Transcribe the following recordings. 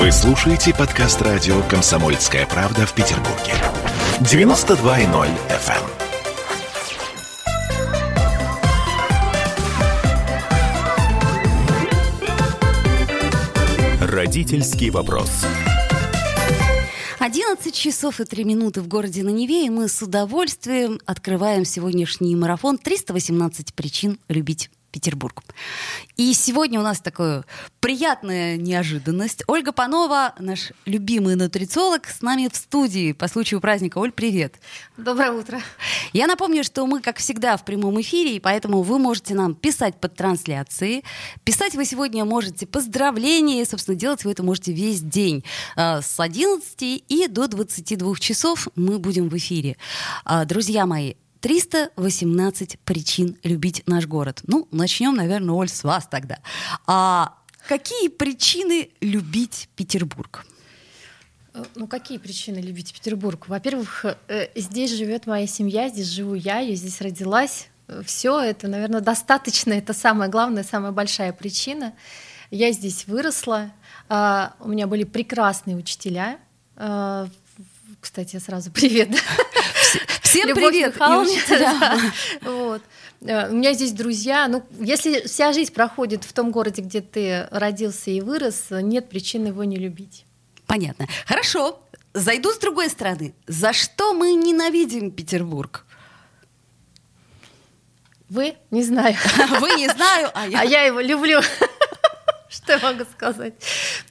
Вы слушаете подкаст радио «Комсомольская правда» в Петербурге. 92.0 FM. Родительский вопрос. 11 часов и 3 минуты в городе на Неве, и мы с удовольствием открываем сегодняшний марафон «318 причин любить Петербург. И сегодня у нас такая приятная неожиданность. Ольга Панова, наш любимый нутрициолог, с нами в студии по случаю праздника. Оль, привет. Доброе утро. Я напомню, что мы, как всегда, в прямом эфире, и поэтому вы можете нам писать под трансляции. Писать вы сегодня можете поздравления, собственно, делать вы это можете весь день. А, с 11 и до 22 часов мы будем в эфире. А, друзья мои, 318 причин любить наш город. Ну, начнем, наверное, Оль, с вас тогда. А какие причины любить Петербург? Э, ну, какие причины любить Петербург? Во-первых, э, здесь живет моя семья, здесь живу я, я здесь родилась. Все это, наверное, достаточно. Это самая главная, самая большая причина. Я здесь выросла. А, у меня были прекрасные учителя. Кстати, сразу привет. Всем Любовь привет! Вот. Э, у меня здесь друзья. Ну, если вся жизнь проходит в том городе, где ты родился и вырос, нет причин его не любить. Понятно. Хорошо. Зайду с другой стороны. За что мы ненавидим Петербург? Вы? Не знаю. Вы не знаю, а я... А я его люблю. Что я могу сказать?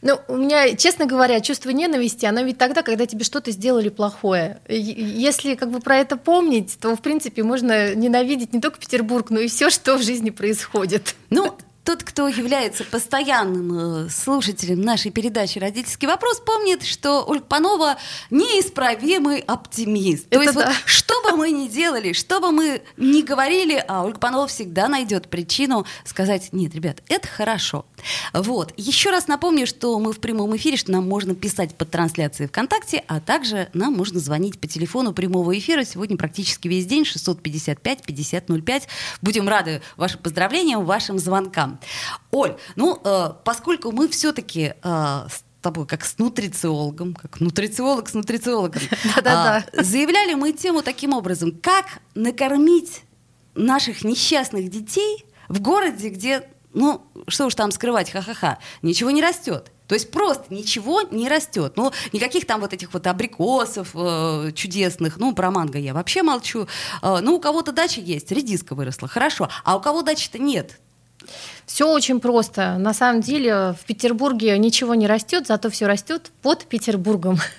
Ну, у меня, честно говоря, чувство ненависти, оно ведь тогда, когда тебе что-то сделали плохое. Если как бы про это помнить, то, в принципе, можно ненавидеть не только Петербург, но и все, что в жизни происходит. Ну, тот, кто является постоянным э, слушателем нашей передачи «Родительский вопрос», помнит, что Ольга Панова неисправимый оптимист. Это То есть да. вот, что бы мы ни делали, что бы мы ни говорили, а Ольга Панова всегда найдет причину сказать, нет, ребят, это хорошо. Вот. Еще раз напомню, что мы в прямом эфире, что нам можно писать под трансляцией ВКонтакте, а также нам можно звонить по телефону прямого эфира сегодня практически весь день 655-5005. Будем рады вашим поздравлениям, вашим звонкам. Оль, ну, э, поскольку мы все-таки э, с тобой как с нутрициологом, как нутрициолог с нутрициологом, а, заявляли мы тему таким образом, как накормить наших несчастных детей в городе, где, ну, что уж там скрывать, ха-ха-ха, ничего не растет. То есть просто ничего не растет. Ну, никаких там вот этих вот абрикосов э, чудесных, ну, про манго я вообще молчу. Э, ну, у кого-то дача есть, редиска выросла, хорошо. А у кого дачи-то нет? Все очень просто. На самом деле в Петербурге ничего не растет, зато все растет под Петербургом.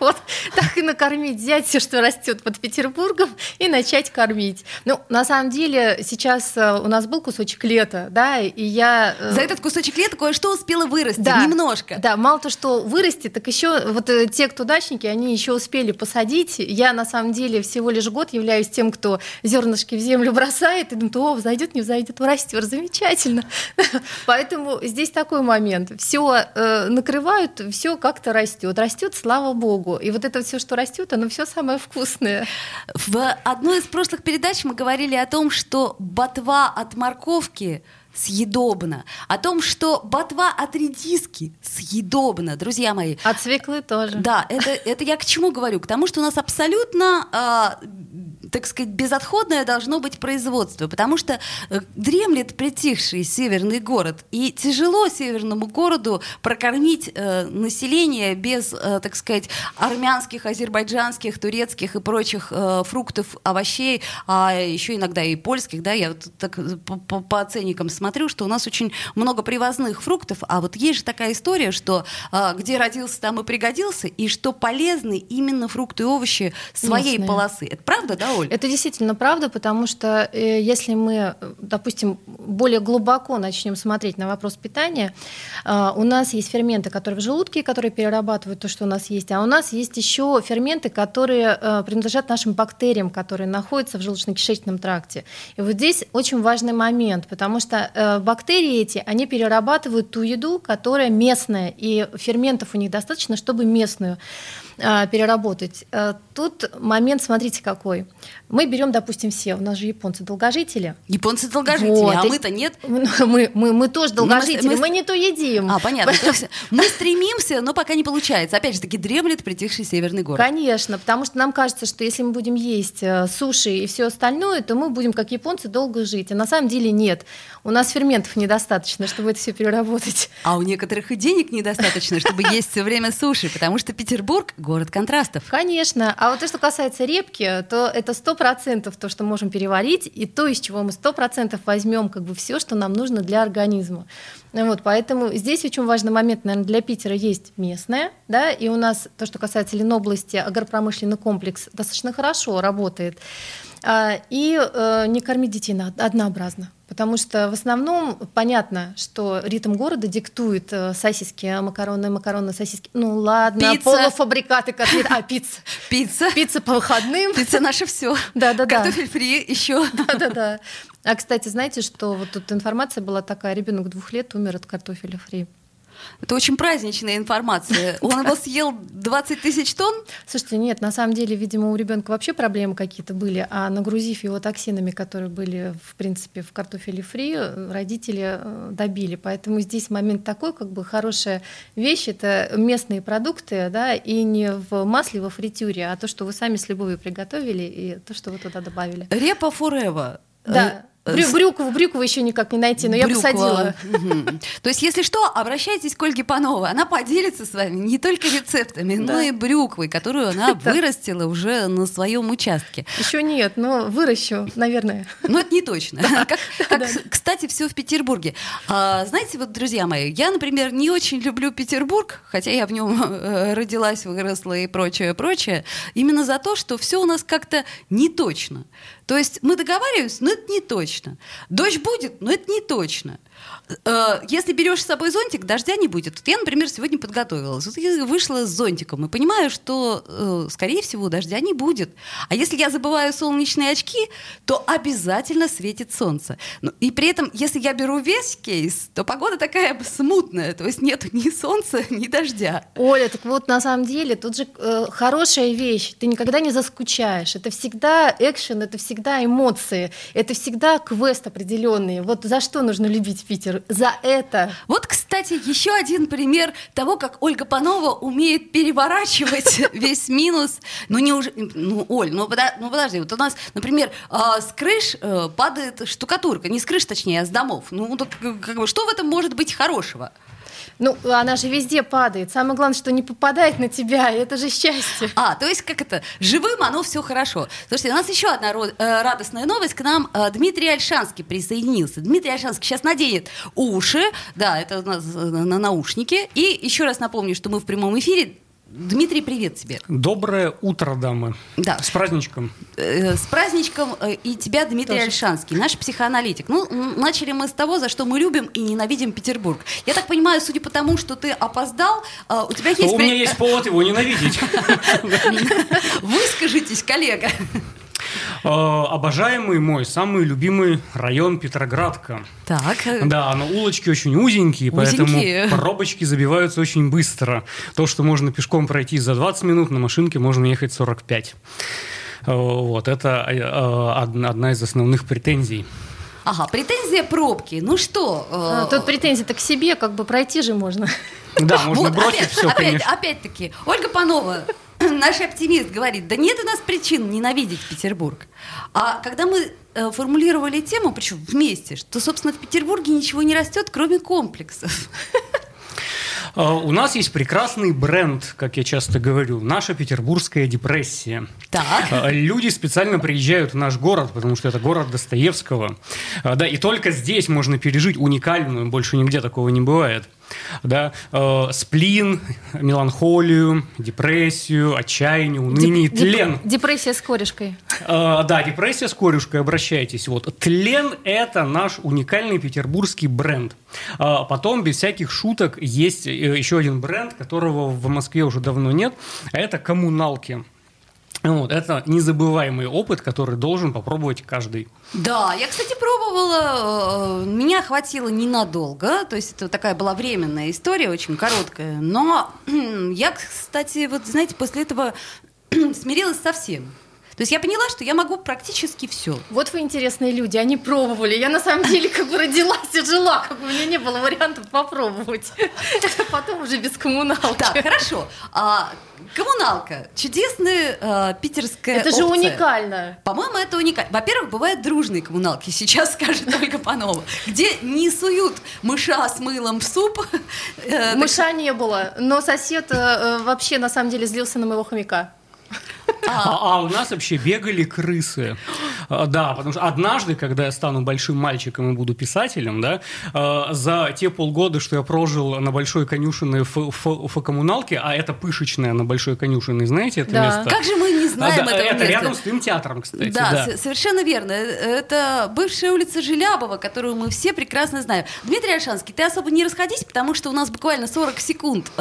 Вот так и накормить, взять все, что растет под Петербургом, и начать кормить. Ну, на самом деле, сейчас э, у нас был кусочек лета, да, и я... Э, За этот кусочек лета кое-что успела вырасти, да, немножко. Да, мало то, что вырасти, так еще вот э, те, кто дачники, они еще успели посадить. Я, на самом деле, всего лишь год являюсь тем, кто зернышки в землю бросает, и думает, о, взойдет, не взойдет, растет, замечательно. Поэтому здесь такой момент. Все э, накрывают, все как-то растет. Растет, слава богу. И вот это все, что растет, оно все самое вкусное. В одной из прошлых передач мы говорили о том, что ботва от морковки съедобно. О том, что ботва от редиски съедобно, друзья мои. От свеклы тоже. Да, это, это я к чему говорю? К тому, что у нас абсолютно э, так сказать, безотходное должно быть производство, потому что э, дремлет притихший северный город, и тяжело северному городу прокормить э, население без, э, так сказать, армянских, азербайджанских, турецких и прочих э, фруктов, овощей, а еще иногда и польских, да, я вот так по, по, по оценникам смотрю, что у нас очень много привозных фруктов, а вот есть же такая история, что э, где родился, там и пригодился, и что полезны именно фрукты и овощи своей Местные. полосы. Это правда, да, Оль? Это действительно правда, потому что э, если мы, допустим, более глубоко начнем смотреть на вопрос питания, э, у нас есть ферменты, которые в желудке, которые перерабатывают то, что у нас есть, а у нас есть еще ферменты, которые э, принадлежат нашим бактериям, которые находятся в желудочно-кишечном тракте. И вот здесь очень важный момент, потому что э, бактерии эти, они перерабатывают ту еду, которая местная, и ферментов у них достаточно, чтобы местную э, переработать. Э, тут момент, смотрите, какой – Мы берем, допустим, все. У нас же японцы долгожители. Японцы долгожители, вот. а мы-то нет. Мы, мы, мы тоже ну, долгожители, мы, мы, мы не то едим. А, понятно. мы стремимся, но пока не получается. Опять же таки, дремлет притихший северный город. Конечно, потому что нам кажется, что если мы будем есть э, суши и все остальное, то мы будем, как японцы, долго жить. А на самом деле нет. У нас ферментов недостаточно, чтобы это все переработать. А у некоторых и денег недостаточно, чтобы есть все время суши, потому что Петербург — город контрастов. Конечно. А вот то, что касается репки, то это сто процентов то, что можем переварить, и то, из чего мы сто процентов возьмем как бы все, что нам нужно для организма. Вот, поэтому здесь очень важный момент, наверное, для Питера есть местное, да, и у нас то, что касается Ленобласти, агропромышленный комплекс достаточно хорошо работает. А, и э, не кормить детей однообразно. Потому что в основном понятно, что ритм города диктует э, сосиски, макароны, макароны, сосиски. Ну ладно, пицца. полуфабрикаты, котлеты. А, пицца. Пицца. Пицца по выходным. Пицца наше все. Да, да, да. Картофель фри еще. Да, да, да. А, кстати, знаете, что вот тут информация была такая, ребенок двух лет умер от картофеля фри. Это очень праздничная информация. Он его съел 20 тысяч тонн? Слушайте, нет, на самом деле, видимо, у ребенка вообще проблемы какие-то были, а нагрузив его токсинами, которые были, в принципе, в картофеле фри, родители э, добили. Поэтому здесь момент такой, как бы хорошая вещь, это местные продукты, да, и не в масле, во фритюре, а то, что вы сами с любовью приготовили, и то, что вы туда добавили. Репа форева. Да. Брю, брюкову, брюкову еще никак не найти, но Брюква. я посадила. Угу. То есть, если что, обращайтесь к Ольге Пановой. Она поделится с вами не только рецептами, да. но и брюквой, которую она вырастила уже на своем участке. Еще нет, но выращу, наверное. Ну, это не точно. Как, как да. кстати, все в Петербурге. А, знаете, вот, друзья мои, я, например, не очень люблю Петербург, хотя я в нем э, родилась, выросла и прочее, прочее, именно за то, что все у нас как-то не точно. То есть мы договариваемся, но это не точно. Дождь будет, но это не точно. Э, если берешь с собой зонтик, дождя не будет. Я, например, сегодня подготовилась. Вот я вышла с зонтиком и понимаю, что, э, скорее всего, дождя не будет. А если я забываю солнечные очки, то обязательно светит солнце. Ну, и при этом, если я беру весь кейс, то погода такая смутная. То есть нет ни солнца, ни дождя. Оля, так вот, на самом деле, тут же э, хорошая вещь. Ты никогда не заскучаешь. Это всегда экшен, это всегда эмоции, это всегда квест определенный. Вот за что нужно любить Питер? за это. Вот, кстати, еще один пример того, как Ольга Панова умеет переворачивать весь минус. Ну, не уже, ну, Оль, ну, подожди, ну, подожди, вот у нас, например, а, с крыш э, падает штукатурка, не с крыш, точнее, а с домов. Ну, как бы, что в этом может быть хорошего? Ну, она же везде падает. Самое главное, что не попадает на тебя, это же счастье. А, то есть как это? Живым оно все хорошо. Слушайте, у нас еще одна э, радостная новость. К нам э, Дмитрий Альшанский присоединился. Дмитрий Альшанский сейчас наденет уши. Да, это у нас э, на наушнике. И еще раз напомню, что мы в прямом эфире. Дмитрий, привет тебе. Доброе утро, дамы. Да. С праздничком. С праздничком и тебя, Дмитрий Тоже. Альшанский, наш психоаналитик. Ну, начали мы с того, за что мы любим и ненавидим Петербург. Я так понимаю, судя по тому, что ты опоздал, у тебя есть... У меня есть повод его ненавидеть. Выскажитесь, коллега. Э, обожаемый мой, самый любимый район Петроградка. Так. Да, но улочки очень узенькие, узенькие, поэтому пробочки забиваются очень быстро. То, что можно пешком пройти за 20 минут, на машинке можно ехать 45. Э, вот, это э, одна из основных претензий. Ага, претензия пробки. Ну что? А, тут претензия-то к себе, как бы пройти же можно. Да, можно вот, бросить опять, все, опять, конечно. Опять-таки, Ольга Панова, наш оптимист говорит, да нет у нас причин ненавидеть Петербург. А когда мы э, формулировали тему, причем вместе, что, собственно, в Петербурге ничего не растет, кроме комплексов. А, у нас есть прекрасный бренд, как я часто говорю, наша петербургская депрессия. Так. А, люди специально приезжают в наш город, потому что это город Достоевского. А, да, и только здесь можно пережить уникальную, больше нигде такого не бывает да, э, сплин, меланхолию, депрессию, отчаяние, уныние, Деп, тлен. Депрессия с корешкой. Э, да, депрессия с корешкой, обращайтесь. Вот. Тлен – это наш уникальный петербургский бренд. Э, потом, без всяких шуток, есть э, еще один бренд, которого в Москве уже давно нет, это коммуналки. Вот, это незабываемый опыт, который должен попробовать каждый. Да, я, кстати, пробовала. Э, меня хватило ненадолго. То есть это такая была временная история, очень короткая. Но я, кстати, вот, знаете, после этого смирилась совсем. То есть я поняла, что я могу практически все. Вот вы интересные люди, они пробовали. Я на самом деле как бы родилась и жила, как бы у меня не было вариантов попробовать. Это потом уже без коммуналки. Так, хорошо. А, коммуналка. Чудесная а, питерская Это же опция. уникально. По-моему, это уникально. Во-первых, бывают дружные коммуналки. Сейчас скажет только Панова. Где не суют мыша с мылом в суп. Э, Мыша не было, но сосед э, э, вообще на самом деле злился на моего хомяка. А, а у нас вообще бегали крысы. А, Да, потому что однажды, когда я стану большим мальчиком и буду писателем, да, а, за те полгода, что я прожил на большой конюшенной ф- коммуналке, а это пышечная на большой конюшенной, знаете это Да. место? Как же мы не А, знаем да, этого это места? рядом с твоим театром, кстати. Да, да. совершенно верно. Это бывшая улица Желябова, которую мы все прекрасно знаем. Дмитрий Альшанский, ты особо не расходись, потому что у нас буквально 40 секунд э,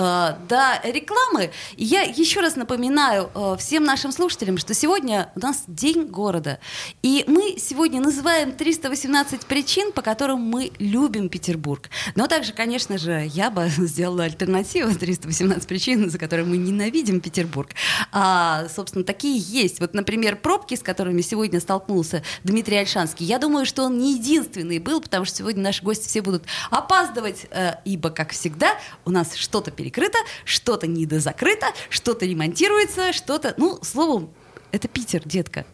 до рекламы. И я еще раз напоминаю э, всем нашим слушателям, что сегодня у нас День города. И мы сегодня называем 318 причин, по которым мы любим Петербург. Но также, конечно же, я бы сделала альтернативу 318 причин, за которые мы ненавидим Петербург. А, собственно, такие есть. Вот, например, пробки, с которыми сегодня столкнулся Дмитрий Альшанский. Я думаю, что он не единственный был, потому что сегодня наши гости все будут опаздывать, э, ибо, как всегда, у нас что-то перекрыто, что-то недозакрыто, что-то ремонтируется, что-то... Ну, словом, это Питер, детка.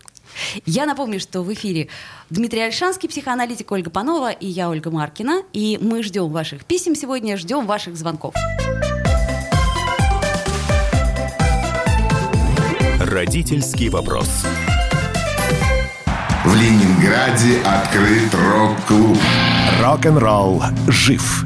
Я напомню, что в эфире Дмитрий Альшанский, психоаналитик Ольга Панова и я, Ольга Маркина. И мы ждем ваших писем сегодня, ждем ваших звонков. Родительский вопрос. В Ленинграде открыт рок-клуб. Рок-н-ролл жив.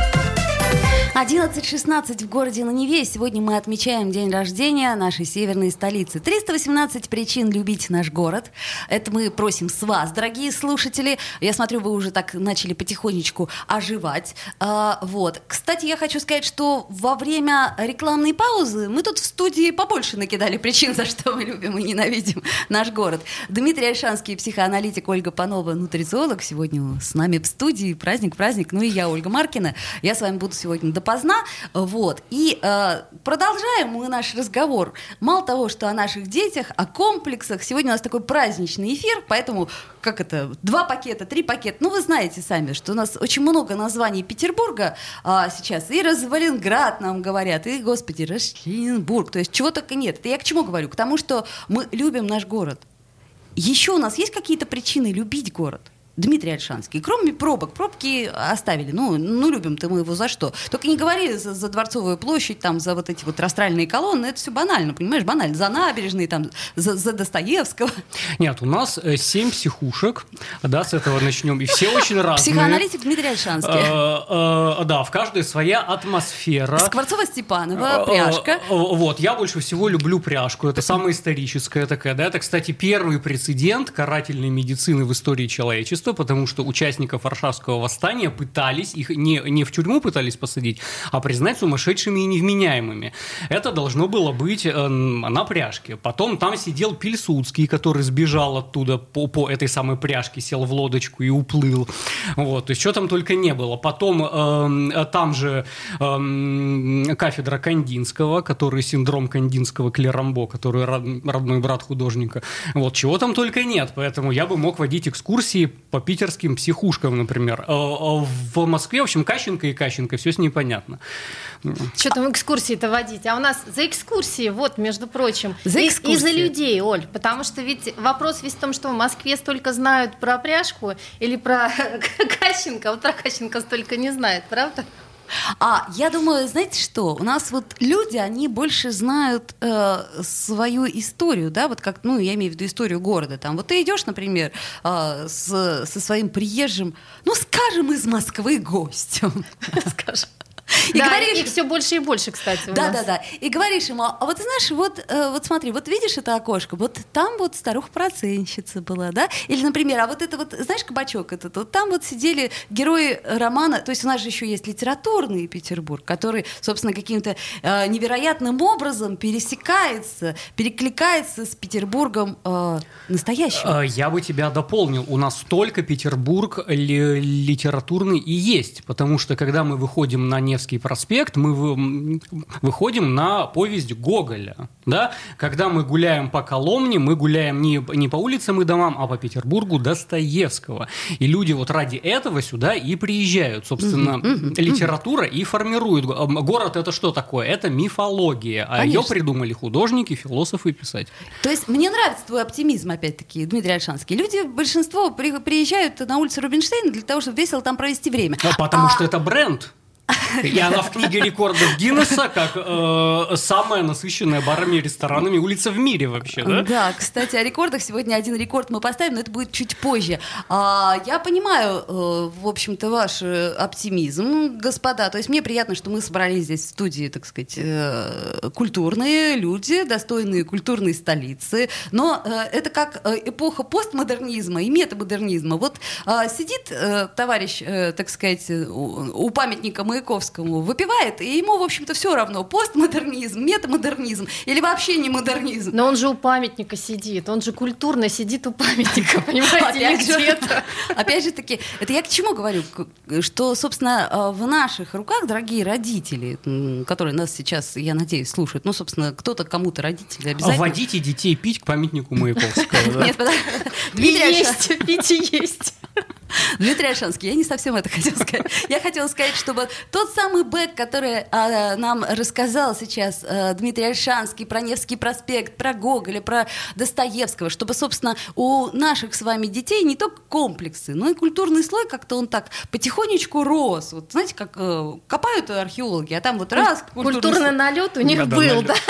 11.16 в городе на Неве. Сегодня мы отмечаем день рождения нашей северной столицы. 318 причин любить наш город. Это мы просим с вас, дорогие слушатели. Я смотрю, вы уже так начали потихонечку оживать. А, вот. Кстати, я хочу сказать, что во время рекламной паузы мы тут в студии побольше накидали причин, за что мы любим и ненавидим наш город. Дмитрий Альшанский, психоаналитик Ольга Панова, нутрициолог. Сегодня с нами в студии. Праздник, праздник. Ну и я, Ольга Маркина. Я с вами буду сегодня допоздна. Вот. И э, продолжаем мы наш разговор. Мало того, что о наших детях, о комплексах. Сегодня у нас такой праздничный эфир, поэтому, как это, два пакета, три пакета. Ну, вы знаете сами, что у нас очень много названий Петербурга а, сейчас. И Развалинград нам говорят, и, господи, Рашлинбург. То есть чего только нет. Это я к чему говорю? К тому, что мы любим наш город. Еще у нас есть какие-то причины любить город? Дмитрий Альшанский. Кроме пробок, пробки оставили. Ну, ну любим-то мы его за что. Только не говори за, за Дворцовую площадь, там, за вот эти вот растральные колонны. Это все банально, понимаешь? Банально. За набережные, там, за, за Достоевского. Нет, у нас э, семь психушек, да, с этого начнем, и все очень разные. Психоаналитик Дмитрий Альшанский. Э, э, Да, в каждой своя атмосфера. Скворцова-Степанова, Э, пряжка. Вот, я больше всего люблю пряжку. Это самая историческая такая, да. Это, кстати, первый прецедент карательной медицины в истории человечества, потому что участников Варшавского восстания пытались, их не, не в тюрьму пытались посадить, а признать сумасшедшими и невменяемыми. Это должно было быть э, на пряжке. Потом там сидел Пильсудский, который сбежал оттуда по, по этой самой пряжке, сел в лодочку и уплыл. Вот, то есть, что там только не было. Потом эм, там же эм, кафедра Кандинского, который синдром Кандинского Клерамбо, который род- родной брат художника. Вот, чего там только нет. Поэтому я бы мог водить экскурсии по питерским психушкам, например. А, а в Москве, в общем, Кащенко и Кащенко, все с ней понятно. Что там экскурсии-то водить? А у нас за экскурсии, вот, между прочим. За и, экскурсии. и за людей, Оль. Потому что ведь вопрос весь в том, что в Москве столько знают про пряжку или про Кащенко, а вот про Кащенко столько не знают, правда? А я думаю, знаете что? У нас вот люди, они больше знают э, свою историю, да, вот как, ну, я имею в виду историю города. Там, вот ты идешь, например, э, с, со своим приезжим, ну, скажем, из Москвы гостем, скажем. И да, говоришь... их все больше и больше, кстати. Да, да, да. И говоришь ему, а вот знаешь, вот, э, вот смотри, вот видишь это окошко, вот там вот старуха-проценщица была, да? Или, например, а вот это вот, знаешь, кабачок этот, вот там вот сидели герои романа, то есть у нас же еще есть литературный Петербург, который, собственно, каким-то э, невероятным образом пересекается, перекликается с Петербургом э, настоящим. Э, я бы тебя дополнил. У нас только Петербург ли, литературный и есть, потому что когда мы выходим на Невский Невский проспект, мы выходим на повесть Гоголя. Да? Когда мы гуляем по Коломне, мы гуляем не, не по улицам и домам, а по Петербургу Достоевского. И люди вот ради этого сюда и приезжают. Собственно, литература и формирует. Город это что такое? Это мифология. А ее придумали художники, философы и писатели. То есть мне нравится твой оптимизм, опять-таки, Дмитрий Альшанский. Люди, большинство приезжают на улицу Рубинштейна для того, чтобы весело там провести время. А потому а... что это бренд. И она в книге рекордов Гиннесса как э, самая насыщенная барами и ресторанами улица в мире вообще, да? Да, кстати, о рекордах. Сегодня один рекорд мы поставим, но это будет чуть позже. А, я понимаю, э, в общем-то, ваш э, оптимизм, господа. То есть мне приятно, что мы собрались здесь в студии, так сказать, э, культурные люди, достойные культурной столицы. Но э, это как э, эпоха постмодернизма и метамодернизма. Вот э, сидит э, товарищ, э, так сказать, у, у памятника мы Маяковскому выпивает, и ему, в общем-то, все равно, постмодернизм, метамодернизм или вообще не модернизм. Но он же у памятника сидит, он же культурно сидит у памятника, понимаете, где-то. Опять же таки, это я к чему говорю? Что, собственно, э, в наших руках, дорогие родители, которые нас сейчас, я надеюсь, слушают, ну, собственно, кто-то кому-то родители обязательно... Водите детей пить к памятнику Маяковского. Нет, Дмитрий есть, пить и есть. Дмитрий Альшанский, я не совсем это хотела сказать. Я хотела сказать, чтобы тот самый бэк, который а, нам рассказал сейчас а, Дмитрий Альшанский про Невский проспект, про Гоголя, про Достоевского, чтобы, собственно, у наших с вами детей не только комплексы, но и культурный слой как-то он так потихонечку рос. Вот знаете, как э, копают археологи, а там вот раз... Культурный налет у них был, да?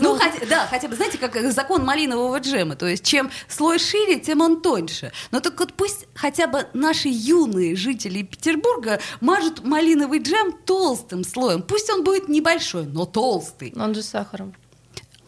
Ну, да, хотя бы, знаете, как закон малинового джема, то есть чем слой шире, тем он тоньше. Но так вот пусть хотя бы наши юные жители Петербурга мажут малиновый джем толстым слоем. Пусть он будет небольшой, но толстый. Он же с сахаром.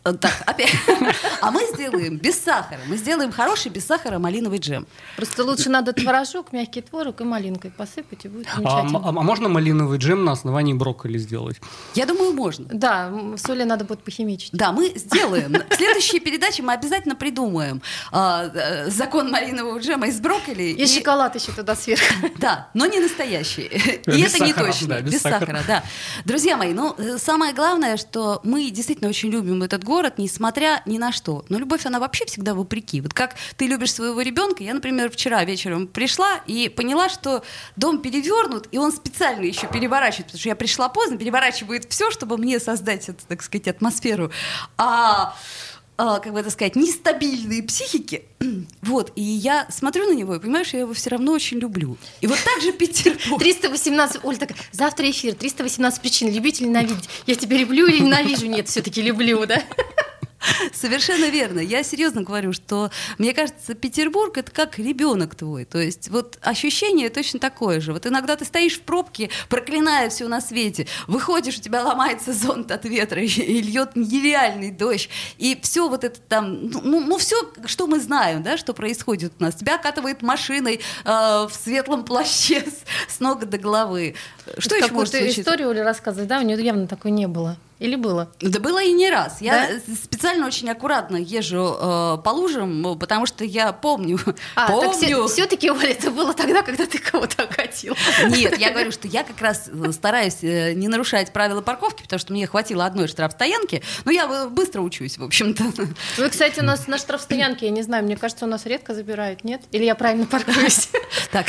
Э, так, опять. А мы сделаем без сахара. Мы сделаем хороший без сахара малиновый джем. Просто лучше надо творожок, мягкий творог и малинкой посыпать, и будет а, замечательно. А, а, а можно малиновый джем на основании брокколи сделать? Я думаю, можно. Да, соли надо будет похимичить. Да, мы сделаем. В следующей передаче мы обязательно придумаем а, э, закон малинового джема из брокколи. И, и шоколад еще туда сверху. Да, но не настоящий. И это не точно. Без сахара, да. Друзья мои, ну, э, самое главное, что мы действительно очень любим этот город, несмотря ни на что. Но любовь, она вообще всегда вопреки. Вот как ты любишь своего ребенка, я, например, вчера вечером пришла и поняла, что дом перевернут, и он специально еще переворачивает, потому что я пришла поздно, переворачивает все, чтобы мне создать эту, так сказать, атмосферу. А, как бы это сказать, нестабильные психики. Вот, и я смотрю на него и понимаю, я его все равно очень люблю. И вот так же Петербург. 318, Оль, так, завтра эфир, 318 причин любить или ненавидеть. Я тебя люблю или ненавижу? Нет, все-таки люблю, да? Совершенно верно. Я серьезно говорю, что мне кажется, Петербург это как ребенок твой. То есть вот ощущение точно такое же. Вот иногда ты стоишь в пробке, проклиная все на свете, выходишь, у тебя ломается зонт от ветра, и, льет нереальный дождь, и все вот это там, ну, ну, ну все, что мы знаем, да, что происходит у нас. Тебя окатывает машиной э, в светлом плаще с, с ног до головы. Что еще может случиться? историю Оля рассказывать, да? У нее явно такой не было. Или было? Да было и не раз. Я да? специально очень аккуратно езжу э, по лужам, потому что я помню. А, помню. все-таки, Оля, это было тогда, когда ты кого-то окатил. Нет, я говорю, что я как раз э, стараюсь э, не нарушать правила парковки, потому что мне хватило одной штрафстоянки, но я быстро учусь, в общем-то. Вы, кстати, у нас на штрафстоянке, я не знаю, мне кажется, у нас редко забирают, нет? Или я правильно паркуюсь? Так,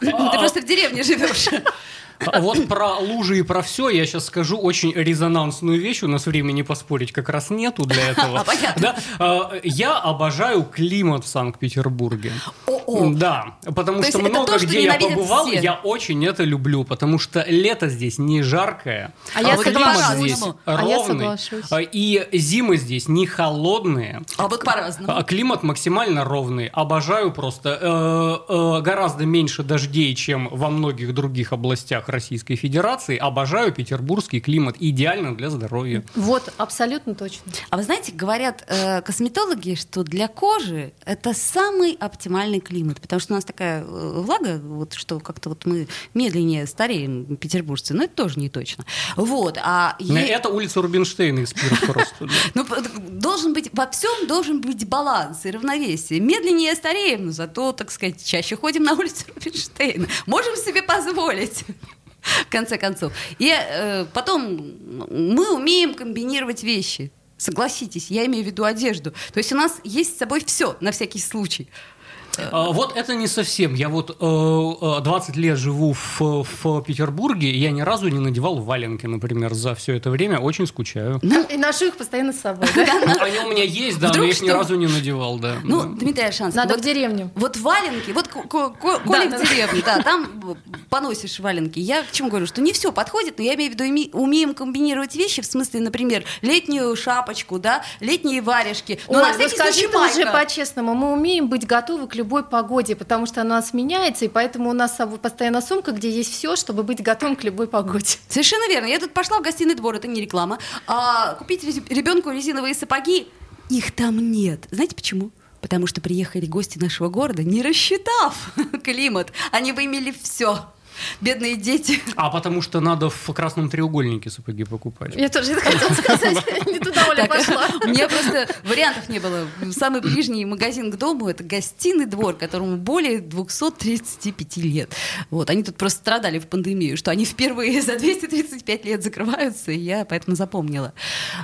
ты просто в деревне живешь. А вот про лужи и про все я сейчас скажу очень резонансную вещь. У нас времени поспорить как раз нету для этого. А, понятно. Да? А, я обожаю климат в Санкт-Петербурге. Да, потому То что много то, где я побывал, все. я очень это люблю, потому что лето здесь не жаркое, а, а я климат здесь а ровный, а и зимы здесь не холодные. А вот по-разному. Климат максимально ровный. Обожаю просто. Э, э, гораздо меньше дождей, чем во многих других областях Российской Федерации. Обожаю петербургский климат. Идеально для здоровья. Вот, абсолютно точно. А вы знаете, говорят э, косметологи, что для кожи это самый оптимальный климат, потому что у нас такая э, влага, вот, что как-то вот мы медленнее стареем, петербуржцы, но это тоже не точно. Вот, а е... Это улица Рубинштейна из просто. Ну, должен быть, во всем должен быть баланс и равновесие. Медленнее стареем, но зато, так сказать, чаще ходим на улицу Рубинштейна. Можем себе позволить в конце концов. И э, потом мы умеем комбинировать вещи. Согласитесь, я имею в виду одежду. То есть у нас есть с собой все на всякий случай. А, вот это не совсем. Я вот 20 э, э, лет живу в, в Петербурге, и я ни разу не надевал валенки, например, за все это время. Очень скучаю. Ну, и ношу их постоянно с собой. Они у меня есть, да, но я их ни разу не надевал, да. Ну, Дмитрий Альшанский. Надо в деревню. Вот валенки, вот Коля в деревне, да, там поносишь валенки. Я к чему говорю, что не все подходит, но я имею в виду, умеем комбинировать вещи, в смысле, например, летнюю шапочку, да, летние варежки. Ну, на всякий случай уже по-честному, мы умеем быть готовы к любой погоде, потому что она нас меняется, и поэтому у нас постоянно сумка, где есть все, чтобы быть готовым к любой погоде. Совершенно верно. Я тут пошла в гостиный двор, это не реклама, а купить ребенку резиновые сапоги. Их там нет. Знаете почему? Потому что приехали гости нашего города, не рассчитав климат. Они бы имели все бедные дети. А потому что надо в красном треугольнике сапоги покупать. Я тоже это хотела сказать. Не туда Оля пошла. У меня просто вариантов не было. Самый ближний магазин к дому – это гостиный двор, которому более 235 лет. Вот. Они тут просто страдали в пандемию, что они впервые за 235 лет закрываются, и я поэтому запомнила.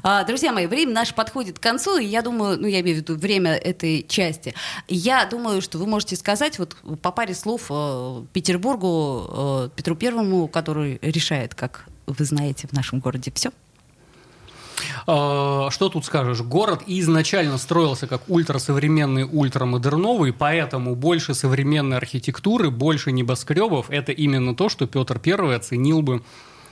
А, друзья мои, время наше подходит к концу, и я думаю, ну, я имею в виду время этой части. Я думаю, что вы можете сказать вот по паре слов э, Петербургу, э, Петру Первому, который решает, как вы знаете, в нашем городе все? А, что тут скажешь? Город изначально строился как ультрасовременный, ультрамодерновый, поэтому больше современной архитектуры, больше небоскребов – это именно то, что Петр Первый оценил бы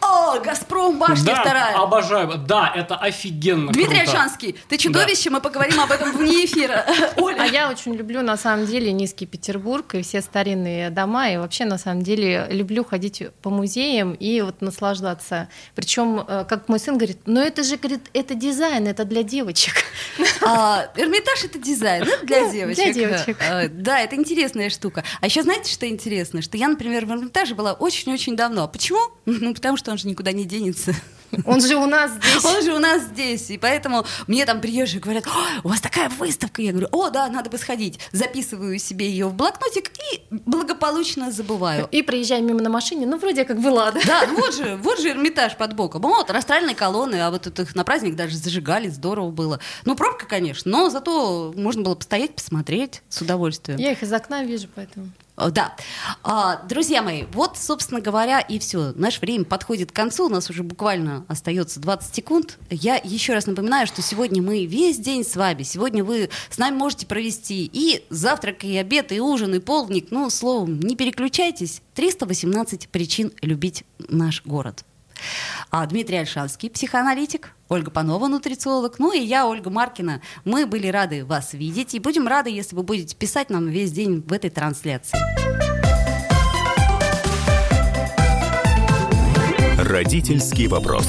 о, Газпром башня да, вторая. обожаю. Да, это офигенно Дмитрий круто. Альшанский, ты чудовище, да. мы поговорим об этом вне эфира. Оля. А я очень люблю, на самом деле, низкий Петербург и все старинные дома. И вообще, на самом деле, люблю ходить по музеям и вот наслаждаться. Причем, э, как мой сын говорит, ну это же, говорит, это дизайн, это для девочек. А, Эрмитаж это дизайн, это для девочек. Для девочек. А, да, это интересная штука. А еще знаете, что интересно? Что я, например, в Эрмитаже была очень-очень давно. Почему? Ну, потому что он же никуда не денется. Он же у нас здесь. Он же у нас здесь. И поэтому мне там приезжие говорят, у вас такая выставка. Я говорю, о, да, надо бы сходить. Записываю себе ее в блокнотик и благополучно забываю. И проезжаем мимо на машине, ну, вроде как была, да? Да, ну вот же, вот же Эрмитаж под боком. Вот, растральные колонны, а вот тут их на праздник даже зажигали, здорово было. Ну, пробка, конечно, но зато можно было постоять, посмотреть с удовольствием. Я их из окна вижу, поэтому... Э, да. А, друзья мои, вот, собственно говоря, и все. Наше время подходит к концу. У нас уже буквально остается 20 секунд. Я еще раз напоминаю, что сегодня мы весь день с вами. Сегодня вы с нами можете провести и завтрак, и обед, и ужин, и полдник. Ну, словом, не переключайтесь. 318 причин любить наш город. А Дмитрий Альшанский, психоаналитик, Ольга Панова, нутрициолог, ну и я, Ольга Маркина. Мы были рады вас видеть и будем рады, если вы будете писать нам весь день в этой трансляции. Родительский вопрос.